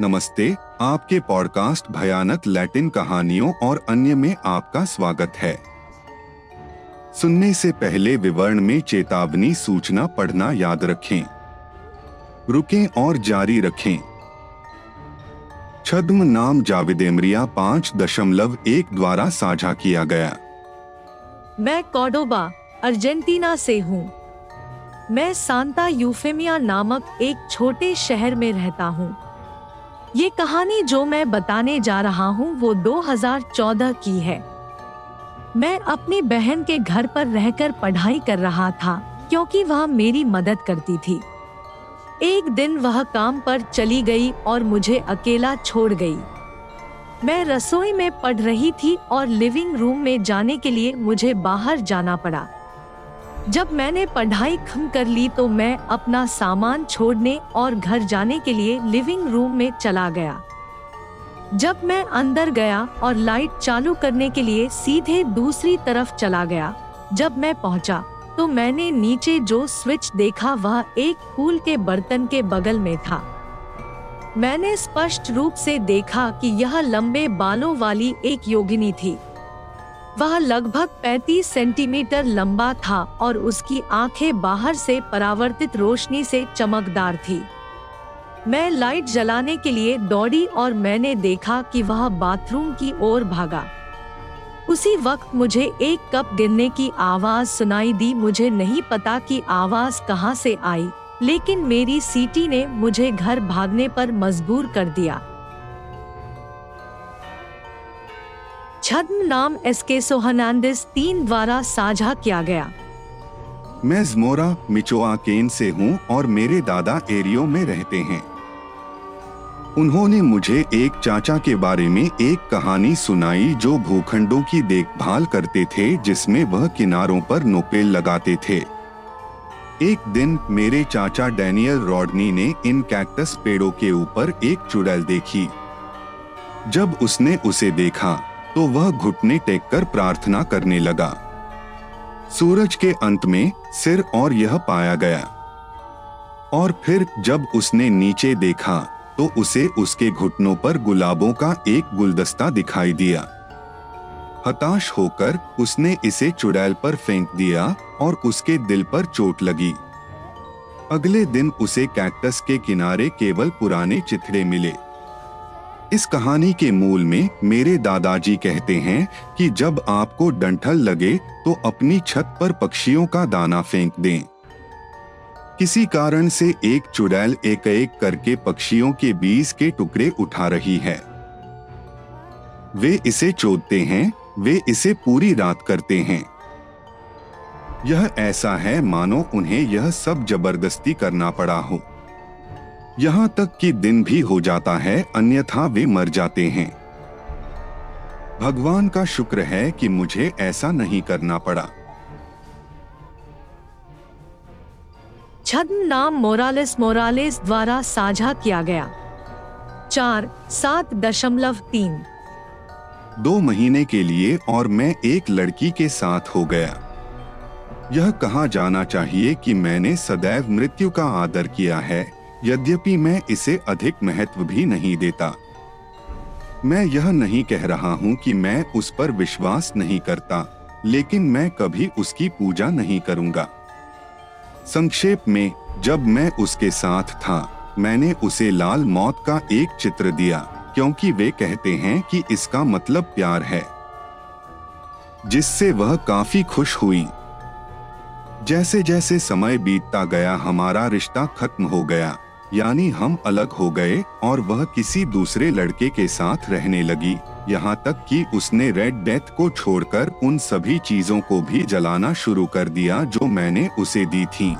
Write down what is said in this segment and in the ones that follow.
नमस्ते, आपके पॉडकास्ट भयानक लैटिन कहानियों और अन्य में आपका स्वागत है। सुनने से पहले विवरण में चेतावनी सूचना पढ़ना याद रखें। रुकें और जारी रखें। छद्म नाम जाविदेमरिया पाँच दशमलव एक द्वारा साझा किया गया। मैं कॉडोबा, अर्जेंटीना से हूँ। मैं सांता यूफेमिया नामक एक छोटे शहर में रहता हूँ। ये कहानी जो मैं बताने जा रहा हूँ, वो 2014 की है। मैं अपनी बहन के घर पर रहकर पढ़ाई कर रहा था, क्योंकि वह मेरी मदद करती थी। एक दिन वह काम पर चली गई और मुझे अकेला छोड़ गई। मैं रसोई में पढ़ रही थी और लिविंग रूम में जाने के लिए मुझे बाहर जाना पड़ा। जब मैंने पढ़ाई खम कर ली तो मैं अपना सामान छोड़ने और घर जाने के लिए लिविंग रूम में चला गया। जब मैं अंदर गया और लाइट चालू करने के लिए सीधे दूसरी तरफ़ चला गया, जब मैं पहुँचा तो मैंने नीचे जो स्विच देखा वह एक फूल के बर्तन के बगल में था। मैंने स्पष्ट रूप से देखा कि यह लंबे बालों वाली एक योगिनी थी। वह लगभग 35 सेंटीमीटर लंबा था और उसकी आँखें बाहर से परावर्तित रोशनी से चमकदार थी। मैं लाइट जलाने के लिए दौड़ी और मैंने देखा कि वह बाथरूम की ओर भागा। उसी वक्त मुझे एक कप गिरने की आवाज़ सुनाई दी। मुझे नहीं पता कि आवाज़ कहाँ से आई, लेकिन मेरी सीटी ने मुझे घर भागने पर मजबूर कर दिया। छद्म नाम एस के सोहनांडिस तीन द्वारा साझा किया गया। मैं जमोरा मिचोआकेन से हूँ और मेरे दादा एरियो में रहते हैं। उन्होंने मुझे एक चाचा के बारे में एक कहानी सुनाई जो भूखंडों की देखभाल करते थे, जिसमें वह किनारों पर नोपेल लगाते थे। एक दिन मेरे चाचा डैनियल रॉडनी ने इन कैक्टस पेड़ों के ऊपर एक चुड़ैल देखी। जब उसने उसे देखा तो वह घुटने टेक कर प्रार्थना करने लगा। सूरज के अंत में सिर और यह पाया गया। और फिर जब उसने नीचे देखा तो उसे उसके घुटनों पर गुलाबों का एक गुलदस्ता दिखाई दिया। हताश होकर उसने इसे चुड़ैल पर फेंक दिया और उसके दिल पर चोट लगी। अगले दिन उसे कैक्टस के किनारे केवल पुराने चिथड़े मिले। इस कहानी के मूल में मेरे दादाजी कहते हैं कि जब आपको डंठल लगे तो अपनी छत पर पक्षियों का दाना फेंक दें। किसी कारण से एक चुड़ैल एक एक करके पक्षियों के बीज के टुकड़े उठा रही है। वे इसे चोदते हैं, वे इसे पूरी रात करते हैं। यह ऐसा है, मानो उन्हें यह सब ज़बरदस्ती करना पड़ा हो। यहाँ तक कि दिन भी हो जाता है अन्यथा वे मर जाते हैं। भगवान का शुक्र है कि मुझे ऐसा नहीं करना पड़ा। छद्म नाम मोरालिस मोरालिस द्वारा साझा किया गया। चार सात दशमलव तीन। दो महीने के लिए और मैं एक लड़की के साथ हो गया। यह कहा जाना चाहिए कि मैंने सदैव मृत्यु का आदर किया है। यद्यपि मैं इसे अधिक महत्व भी नहीं देता। मैं यह नहीं कह रहा हूँ कि मैं उस पर विश्वास नहीं करता, लेकिन मैं कभी उसकी पूजा नहीं करूँगा। संक्षेप में, जब मैं उसके साथ था, मैंने उसे लाल मौत का एक चित्र दिया, क्योंकि वे कहते हैं कि इसका मतलब प्यार है, जिससे वह काफ़ी खुश हुई। जैसे जैसे समय बीतता गया, हमारा रिश्ता खत्म हो गया। यानी हम अलग हो गए और वह किसी दूसरे लड़के के साथ रहने लगी। यहाँ तक कि उसने रेड डेथ को छोड़कर उन सभी चीज़ों को भी जलाना शुरू कर दिया जो मैंने उसे दी थी।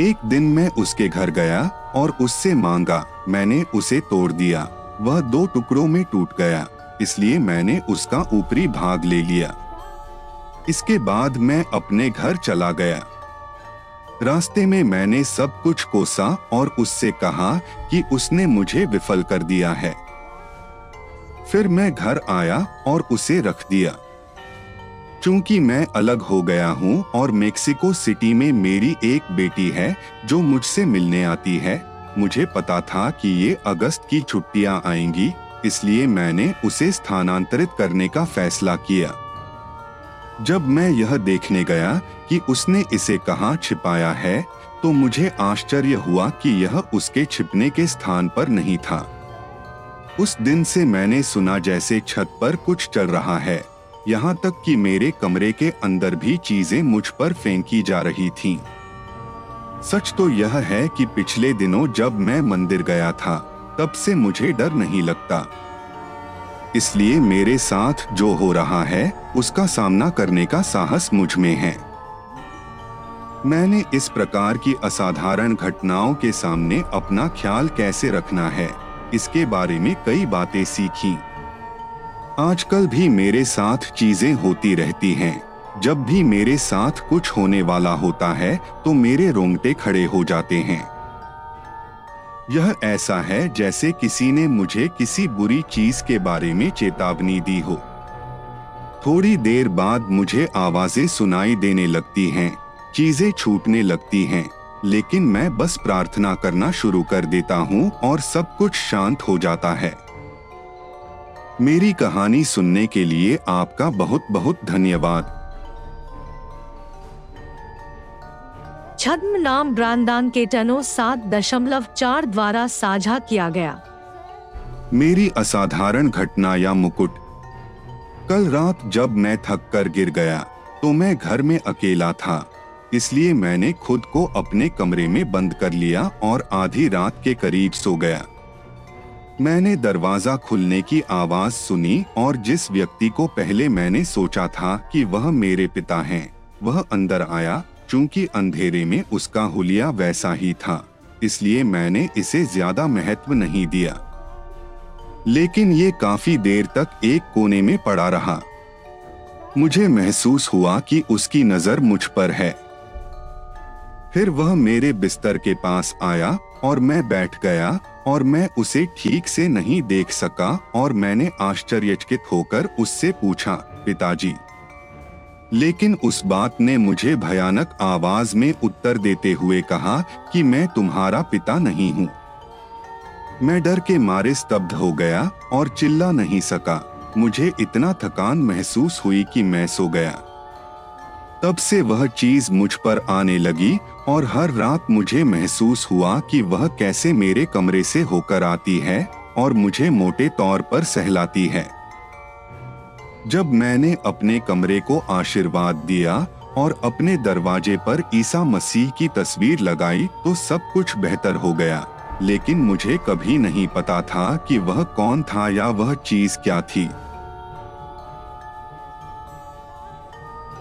एक दिन मैं उसके घर गया और उससे मांगा। मैंने उसे तोड़ दिया। वह दो टुकड़ों में टूट गया, इसलिए मैंने उसका ऊपरी भाग ले लिया। इसके बाद मैं अपने घर चला गया। रास्ते में मैंने सब कुछ कोसा और उससे कहा कि उसने मुझे विफल कर दिया है। फिर मैं घर आया और उसे रख दिया। चूँकि मैं अलग हो गया हूँ और मेक्सिको सिटी में मेरी एक बेटी है जो मुझसे मिलने आती है, मुझे पता था कि ये अगस्त की छुट्टियाँ आएँगी, इसलिए मैंने उसे स्थानांतरित करने का फैसला किया। जब मैं यह देखने गया कि उसने इसे कहाँ छिपाया है तो मुझे आश्चर्य हुआ कि यह उसके छिपने के स्थान पर नहीं था उस दिन से मैंने सुना जैसे छत पर कुछ चल रहा है, यहाँ तक कि मेरे कमरे के अंदर भी चीज़ें मुझ पर फेंकी जा रही थीं। सच तो यह है कि पिछले दिनों जब मैं मंदिर गया था, तब से मुझे डर नहीं लगता इसलिए मेरे साथ जो हो रहा है, उसका सामना करने का साहस मुझमें है। मैंने इस प्रकार की असाधारण घटनाओं के सामने अपना ख्याल कैसे रखना है, इसके बारे में कई बातें सीखी। आजकल भी मेरे साथ चीज़ें होती रहती हैं। जब भी मेरे साथ कुछ होने वाला होता है तो मेरे रोंगटे खड़े हो जाते हैं। यह ऐसा है जैसे किसी ने मुझे किसी बुरी चीज़ के बारे में चेतावनी दी हो। थोड़ी देर बाद मुझे आवाज़ें सुनाई देने लगती हैं, चीज़ें छूटने लगती हैं, लेकिन मैं बस प्रार्थना करना शुरू कर देता हूँ और सब कुछ शांत हो जाता है। मेरी कहानी सुनने के लिए आपका बहुत बहुत धन्यवाद। छद्म नाम ब्रांदान के टनो सात दशमलव चार द्वारा साझा किया गया। मेरी असाधारण घटना या मुकुट। कल रात जब मैं थक कर गिर गया तो मैं घर में अकेला था। इसलिए मैंने खुद को अपने कमरे में बंद कर लिया और आधी रात के करीब सो गया। मैंने दरवाज़ा खुलने की आवाज़ सुनी और जिस व्यक्ति को पहले मैंने सोचा था कि वह मेरे पिता हैं, वह अंदर आया चूँकि अंधेरे में उसका हुलिया वैसा ही था, इसलिए मैंने इसे ज़्यादा महत्व नहीं दिया। लेकिन ये काफ़ी देर तक एक कोने में पड़ा रहा। मुझे महसूस हुआ कि उसकी नज़र मुझ पर है। फिर वह मेरे बिस्तर के पास आया और मैं बैठ गया और मैं उसे ठीक से नहीं देख सका और मैंने आश्चर्यचकित होकर उससे पूछा, पिताजी लेकिन उस बात ने मुझे भयानक आवाज़ में उत्तर देते हुए कहा कि मैं तुम्हारा पिता नहीं हूँ। मैं डर के मारे स्तब्ध हो गया और चिल्ला नहीं सका। मुझे इतना थकान महसूस हुई कि मैं सो गया। तब से वह चीज़ मुझ पर आने लगी और हर रात मुझे महसूस हुआ कि वह कैसे मेरे कमरे से होकर आती है और मुझे मोटे तौर पर सहलाती है। जब मैंने अपने कमरे को आशीर्वाद दिया और अपने दरवाजे पर ईसा मसीह की तस्वीर लगाई तो सब कुछ बेहतर हो गया। लेकिन मुझे कभी नहीं पता था कि वह कौन था या वह चीज़ क्या थी।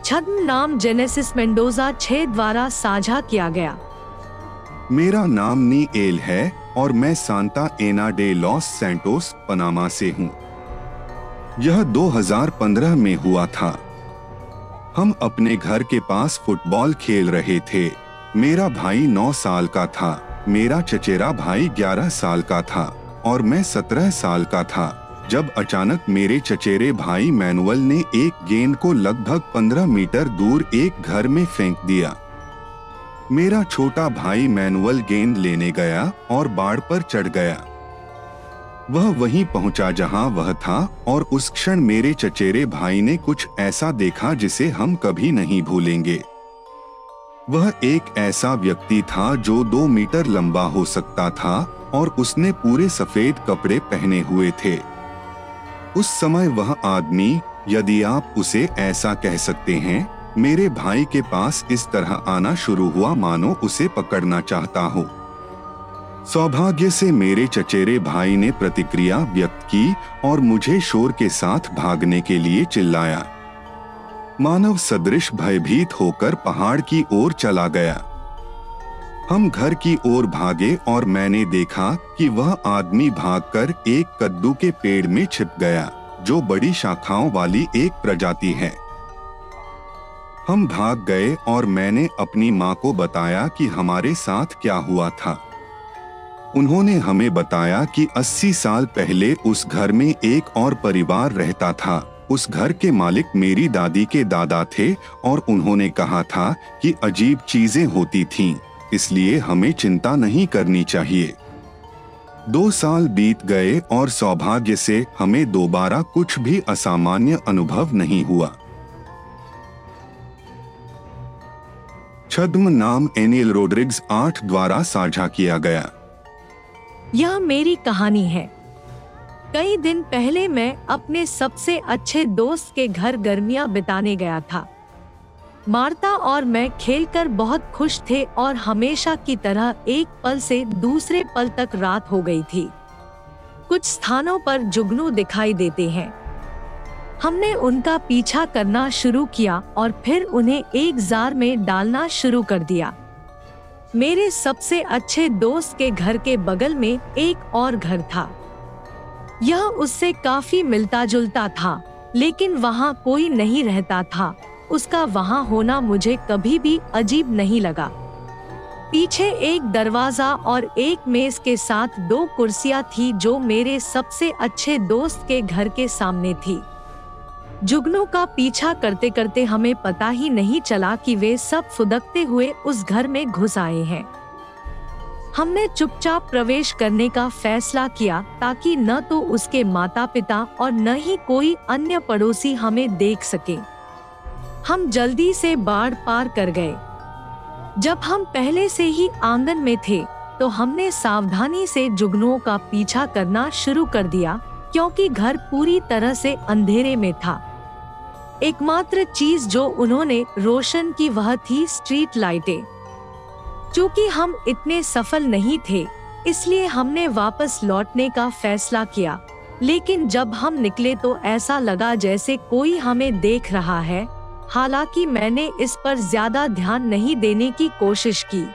छद्म नाम जेनेसिस मेंडोजा छह द्वारा साझा किया गया। मेरा नाम नी एल है और मैं Santa Ana de los Santos Panama से हूँ। यह 2015 में हुआ था। हम अपने घर के पास फुटबॉल खेल रहे थे। मेरा भाई 9 साल का था। मेरा चचेरा भाई 11 साल का था और मैं 17 साल का था। जब अचानक मेरे चचेरे भाई मैनुअल ने एक गेंद को लगभग 15 मीटर दूर एक घर में फेंक दिया। मेरा छोटा भाई मैनुअल गेंद लेने गया और बाढ़ पर चढ़ गया। वह वहीं पहुँचा जहाँ वह था और उस क्षण मेरे चचेरे भाई ने कुछ ऐसा देखा जिसे हम कभी नहीं भूलेंगे। वह एक ऐसा व्यक्ति था जो दो मीटर लंबा हो सकता था और उसने पूरे सफ़ेद कपड़े पहने हुए थे। उस समय वह आदमी, यदि आप उसे ऐसा कह सकते हैं, मेरे भाई के पास इस तरह आना शुरू हुआ, मानो उसे पकड़ना चाहता हो। सौभाग्य से मेरे चचेरे भाई ने प्रतिक्रिया व्यक्त की और मुझे शोर के साथ भागने के लिए चिल्लाया। मानव सदृश भयभीत होकर पहाड़ की ओर चला गया। हम घर की ओर भागे और मैंने देखा कि वह आदमी भागकर एक कद्दू के पेड़ में छिप गया, जो बड़ी शाखाओं वाली एक प्रजाति है। हम भाग गए और मैंने अपनी माँ को बताया कि हमारे साथ क्या हुआ था। उन्होंने हमें बताया कि 80 साल पहले उस घर में एक और परिवार रहता था। उस घर के मालिक मेरी दादी के दादा थे और उन्होंने कहा था कि अजीब चीज़ें होती थीं। इसलिए हमें चिंता नहीं करनी चाहिए। दो साल बीत गए और सौभाग्य से हमें दोबारा कुछ भी असामान्य अनुभव नहीं हुआ। छद्म नाम एनिल रोड्रिग्स आठ द्वारा साझा किया गया। यह मेरी कहानी है। कई दिन पहले मैं अपने सबसे अच्छे दोस्त के घर गर्मियाँ बिताने गया था। मार्ता और मैं खेलकर बहुत खुश थे और हमेशा की तरह एक पल से दूसरे पल तक रात हो गई थी। कुछ स्थानों पर जुगनू दिखाई देते हैं। हमने उनका पीछा करना शुरू किया और फिर उन्हें एक जार में डालना शुरू कर दिया। मेरे सबसे अच्छे दोस्त के घर के बगल में एक और घर था। यह उससे काफ़ी मिलता जुलता था, लेकिन वहाँ कोई नहीं रहता था। उसका वहाँ होना मुझे कभी भी अजीब नहीं लगा। पीछे एक दरवाज़ा और एक मेज के साथ दो कुर्सियाँ थी जो मेरे सबसे अच्छे दोस्त के घर के सामने थी। जुगनू का पीछा करते करते हमें पता ही नहीं चला कि वे सब फुदकते हुए उस घर में घुस आए हैं। हमने चुपचाप प्रवेश करने का फैसला किया ताकि न तो उसके माता पिता और न ही कोई अन्य पड़ोसी हमें देख सके। हम जल्दी से बाढ़ पार कर गए। जब हम पहले से ही आँगन में थे तो हमने सावधानी से जुगनुओं का पीछा करना शुरू कर दिया, क्योंकि घर पूरी तरह से अंधेरे में था। एकमात्र चीज़ जो उन्होंने रोशन की वह थी स्ट्रीट लाइटें। चूँकि हम इतने सफल नहीं थे, इसलिए हमने वापस लौटने का फैसला किया। लेकिन जब हम निकले तो ऐसा लगा जैसे कोई हमें देख रहा है। हालाँकि मैंने इस पर ज़्यादा ध्यान नहीं देने की कोशिश की।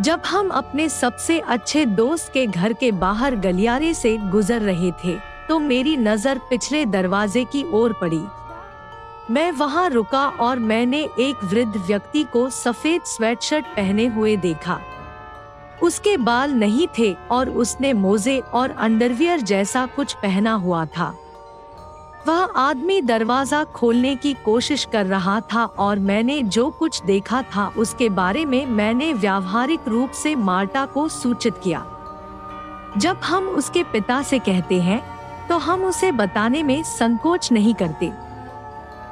जब हम अपने सबसे अच्छे दोस्त के घर के बाहर गलियारे से गुजर रहे थे तो मेरी नज़र पिछले दरवाजे की ओर पड़ी। मैं वहाँ रुका और मैंने एक वृद्ध व्यक्ति को सफ़ेद स्वेटशर्ट पहने हुए देखा। उसके बाल नहीं थे और उसने मोजे और अंडरवियर जैसा कुछ पहना हुआ था। वह आदमी दरवाज़ा खोलने की कोशिश कर रहा था और मैंने जो कुछ देखा था उसके बारे में मैंने व्यावहारिक रूप से मार्टा को सूचित किया। जब हम उसके पिता से कहते हैं तो हम उसे बताने में संकोच नहीं करते।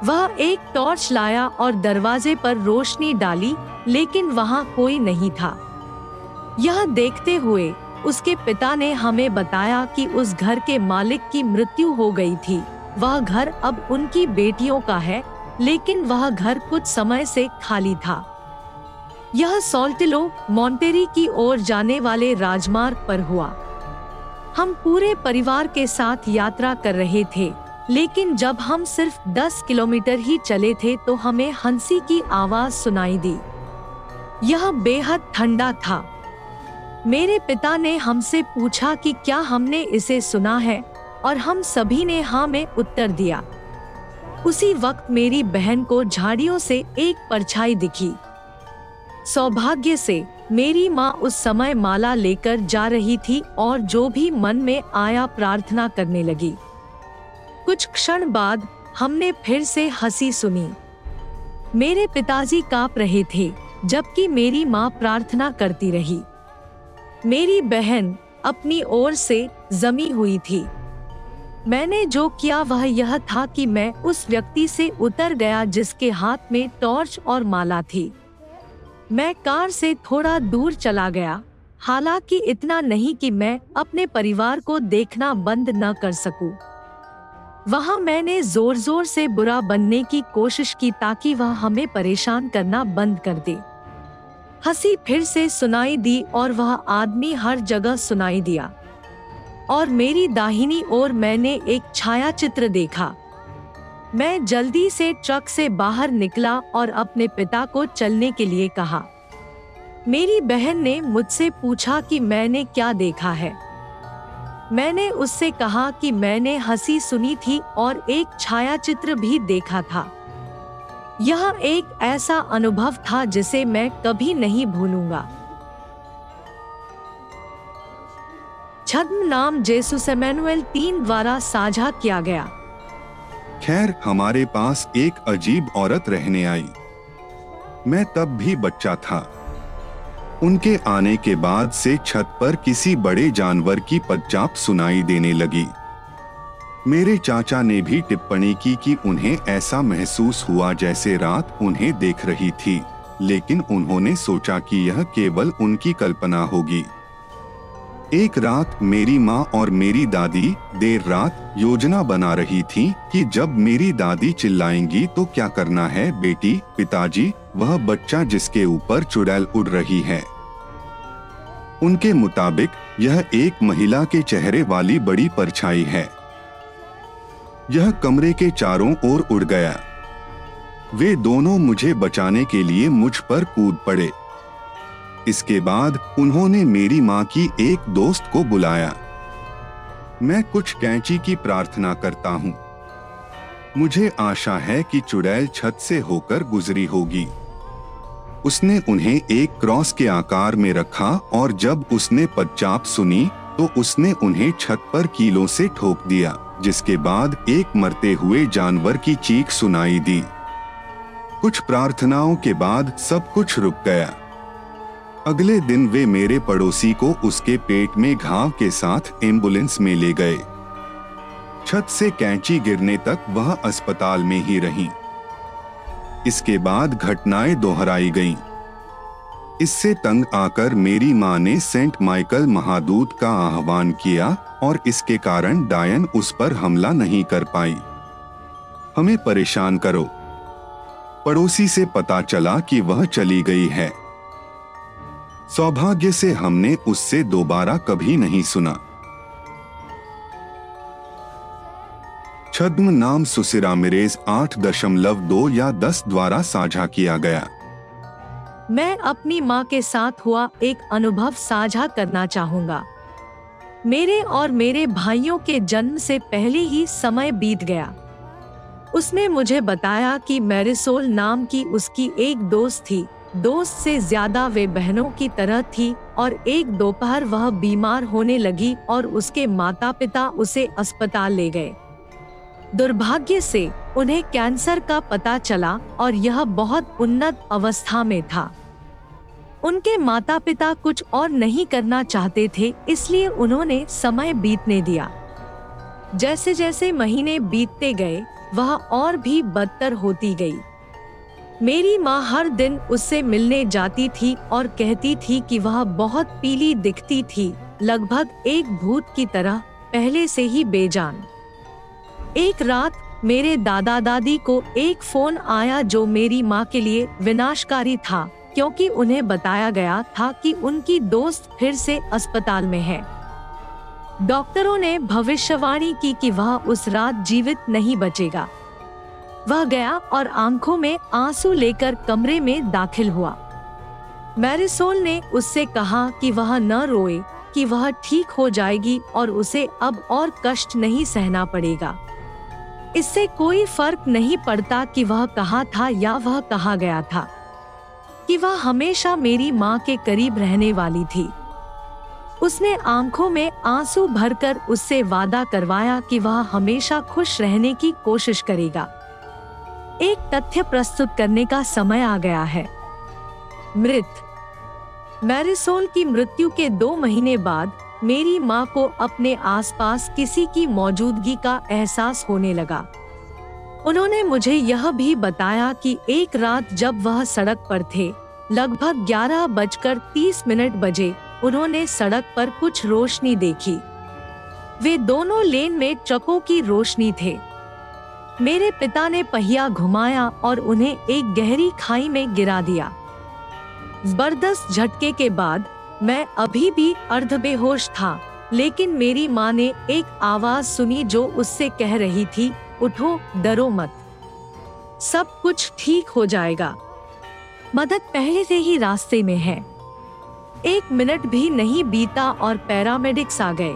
वह एक टॉर्च लाया और दरवाजे पर रोशनी डाली, लेकिन वहाँ कोई नहीं था। यह देखते हुए उसके पिता ने हमें बताया कि उस घर के मालिक की मृत्यु हो गई थी। वह घर अब उनकी बेटियों का है, लेकिन वह घर कुछ समय से खाली था। यह सोल्टिलो मोन्टेरी की ओर जाने वाले राजमार्ग पर हुआ। हम पूरे परिवार के साथ यात्रा कर रहे थे। लेकिन जब हम सिर्फ़ 10 किलोमीटर ही चले थे तो हमें हँसी की आवाज़ सुनाई दी। यह बेहद ठंडा था। मेरे पिता ने हमसे पूछा कि क्या हमने इसे सुना है, और हम सभी ने हाँ में उत्तर दिया। उसी वक्त मेरी बहन को झाड़ियों से एक परछाई दिखी। सौभाग्य से, मेरी माँ उस समय माला लेकर जा रही थी, और जो भी मन में आया प्रार्थना करने लगी। कुछ क्षण बाद हमने फिर से हँसी सुनी। मेरे पिताजी काँप रहे थे, जबकि मेरी माँ प्रार्थना करती रही। मेरी बहन अपनी ओर से जमी हुई थी। मैंने जो किया वह यह था कि मैं उस व्यक्ति से उतर गया जिसके हाथ में टॉर्च और माला थी। मैं कार से थोड़ा दूर चला गया, हालाँकि इतना नहीं कि मैं अपने परिवार को देखना बंद न कर सकूँ। वहाँ मैंने ज़ोर ज़ोर से बुरा बनने की कोशिश की ताकि वह हमें परेशान करना बंद कर दे। हँसी फिर से सुनाई दी और वह आदमी हर जगह सुनाई दिया। और मेरी दाहिनी ओर मैंने एक छाया चित्र देखा। मैं जल्दी से ट्रक से बाहर निकला और अपने पिता को चलने के लिए कहा। मेरी बहन ने मुझसे पूछा कि मैंने क्या देखा है। मैंने उससे कहा कि मैंने हँसी सुनी थी और एक छाया चित्र भी देखा था। यह एक ऐसा अनुभव था जिसे मैं कभी नहीं भूलूँगा। छद्म नाम जेसु सेमेनुएल तीन द्वारा साझा किया गया। खैर, हमारे पास एक अजीब औरत रहने आई। मैं तब भी बच्चा था। उनके आने के बाद से छत पर किसी बड़े जानवर की पदचाप सुनाई देने लगी। मेरे चाचा ने भी टिप्पणी की कि उन्हें ऐसा महसूस हुआ जैसे रात उन्हें देख रही थी, लेकिन उन्होंने सोचा कि यह केवल उनकी कल्पना होगी। एक रात मेरी माँ और मेरी दादी देर रात योजना बना रही थी कि जब मेरी दादी चिल्लाएँगी तो क्या करना है बेटी, पिताजी? वह बच्चा जिसके ऊपर चुड़ैल उड़ रही है। उनके मुताबिक, यह एक महिला के चेहरे वाली बड़ी परछाई है। यह कमरे के चारों ओर उड़ गया। वे दोनों मुझे बचाने के लिए मुझ पर कूद पड़े। इसके बाद उन्होंने मेरी माँ की एक दोस्त को बुलाया। मैं कुछ कैंची की प्रार्थना करता हूँ। मुझे आशा है कि चुड़ैल छत से होकर गुजरी होगी। उसने उन्हें एक क्रॉस के आकार में रखा और जब उसने पदचाप सुनी तो उसने उन्हें छत पर कीलों से ठोक दिया, जिसके बाद एक मरते हुए जानवर की चीख सुनाई दी। कुछ प्रार्थनाओं के बाद सब कुछ रुक गया। अगले दिन वे मेरे पड़ोसी को उसके पेट में घाव के साथ एंबुलेंस में ले गए। छत से कैंची गिरने तक वह अस्पताल में ही रही। इसके बाद घटनाएँ दोहराई गईं। इससे तंग आकर मेरी माँ ने सेंट माइकल महादूत का आह्वान किया और इसके कारण डायन उस पर हमला नहीं कर पाई। हमें परेशान करो। पड़ोसी से पता चला कि वह चली गई है। सौभाग्य से हमने उससे दोबारा कभी नहीं सुना। छद्म नाम सुसिरा मिरेज आठ दशमलव दो या दस द्वारा साझा किया गया। मैं अपनी माँ के साथ हुआ एक अनुभव साझा करना चाहूँगा। मेरे और मेरे भाइयों के जन्म से पहले ही समय बीत गया। उसने मुझे बताया कि मैरिसोल नाम की उसकी एक दोस्त थी। दोस्त से ज़्यादा वे बहनों की तरह थी और एक दोपहर वह बीमार होने लगी और उसके माता पिता उसे अस्पताल ले गए। दुर्भाग्य से उन्हें कैंसर का पता चला और यह बहुत उन्नत अवस्था में था। उनके माता पिता कुछ और नहीं करना चाहते थे, इसलिए उन्होंने समय बीतने दिया। जैसे जैसे महीने बीतते गए, वह और भी बदतर होती गई। मेरी माँ हर दिन उससे मिलने जाती थी और कहती थी कि वह बहुत पीली दिखती थी, लगभग एक भूत की तरह, पहले से ही बेजान। एक रात मेरे दादा दादी को एक फ़ोन आया जो मेरी माँ के लिए विनाशकारी था, क्योंकि उन्हें बताया गया था कि उनकी दोस्त फिर से अस्पताल में है। डॉक्टरों ने भविष्यवाणी की कि वह उस रात जीवित नहीं बचेगा। वह गया और आँखों में आँसू लेकर कमरे में दाखिल हुआ। मैरिसोल ने उससे कहा कि वह न रोए, कि वह ठीक हो जाएगी और उसे अब और कष्ट नहीं सहना पड़ेगा। इससे कोई फ़र्क नहीं पड़ता कि वह कहा था या वह कहा गया था, कि वह हमेशा मेरी माँ के करीब रहने वाली थी। उसने आँखों में आँसू भरकर उससे वादा करवाया कि वह हमेशा खुश रहने की कोशिश करेगा। एक तथ्य प्रस्तुत करने का समय आ गया है। मृत। मैरिसोल की मृत्यु के दो महीने बाद मेरी माँ को अपने आसपास किसी की मौजूदगी का एहसास होने लगा। उन्होंने मुझे यह भी बताया कि एक रात जब वह सड़क पर थे, लगभग ग्यारह बजकर तीस मिनट बजे उन्होंने सड़क पर कुछ रोशनी देखी। वे दोनों लेन में चकों की रोशनी थे। मेरे पिता ने पहिया घुमाया और उन्हें एक गहरी खाई में गिरा दिया। ज़बरदस्त झटके के बाद मैं अभी भी अर्ध बेहोश था, लेकिन मेरी माँ ने एक आवाज़ सुनी जो उससे कह रही थी, उठो, डरो मत। सब कुछ ठीक हो जाएगा। मदद पहले से ही रास्ते में है। एक मिनट भी नहीं बीता और पैरामेडिक्स आ गए।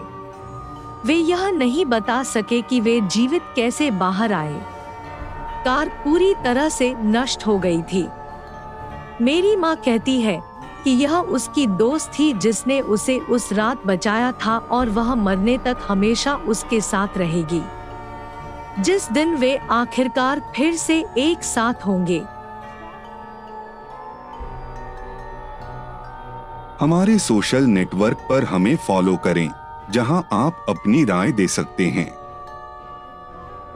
वे यह नहीं बता सके कि वे जीवित कैसे बाहर आए। कार पूरी तरह से नष्ट हो गई थी। मेरी माँ कहती है कि यह उसकी दोस्त थी जिसने उसे उस रात बचाया था और वह मरने तक हमेशा उसके साथ रहेगी। जिस दिन वे आखिरकार फिर से एक साथ होंगे। हमारे सोशल नेटवर्क पर हमें फॉलो करें, जहाँ आप अपनी राय दे सकते हैं।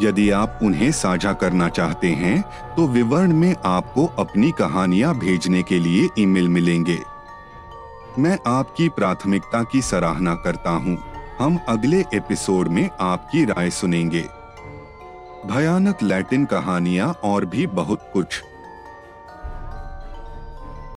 यदि आप उन्हें साझा करना चाहते हैं तो विवरण में आपको अपनी कहानियाँ भेजने के लिए ईमेल मिलेंगे। मैं आपकी प्राथमिकता की सराहना करता हूँ। हम अगले एपिसोड में आपकी राय सुनेंगे। भयानक लैटिन कहानियाँ और भी बहुत कुछ।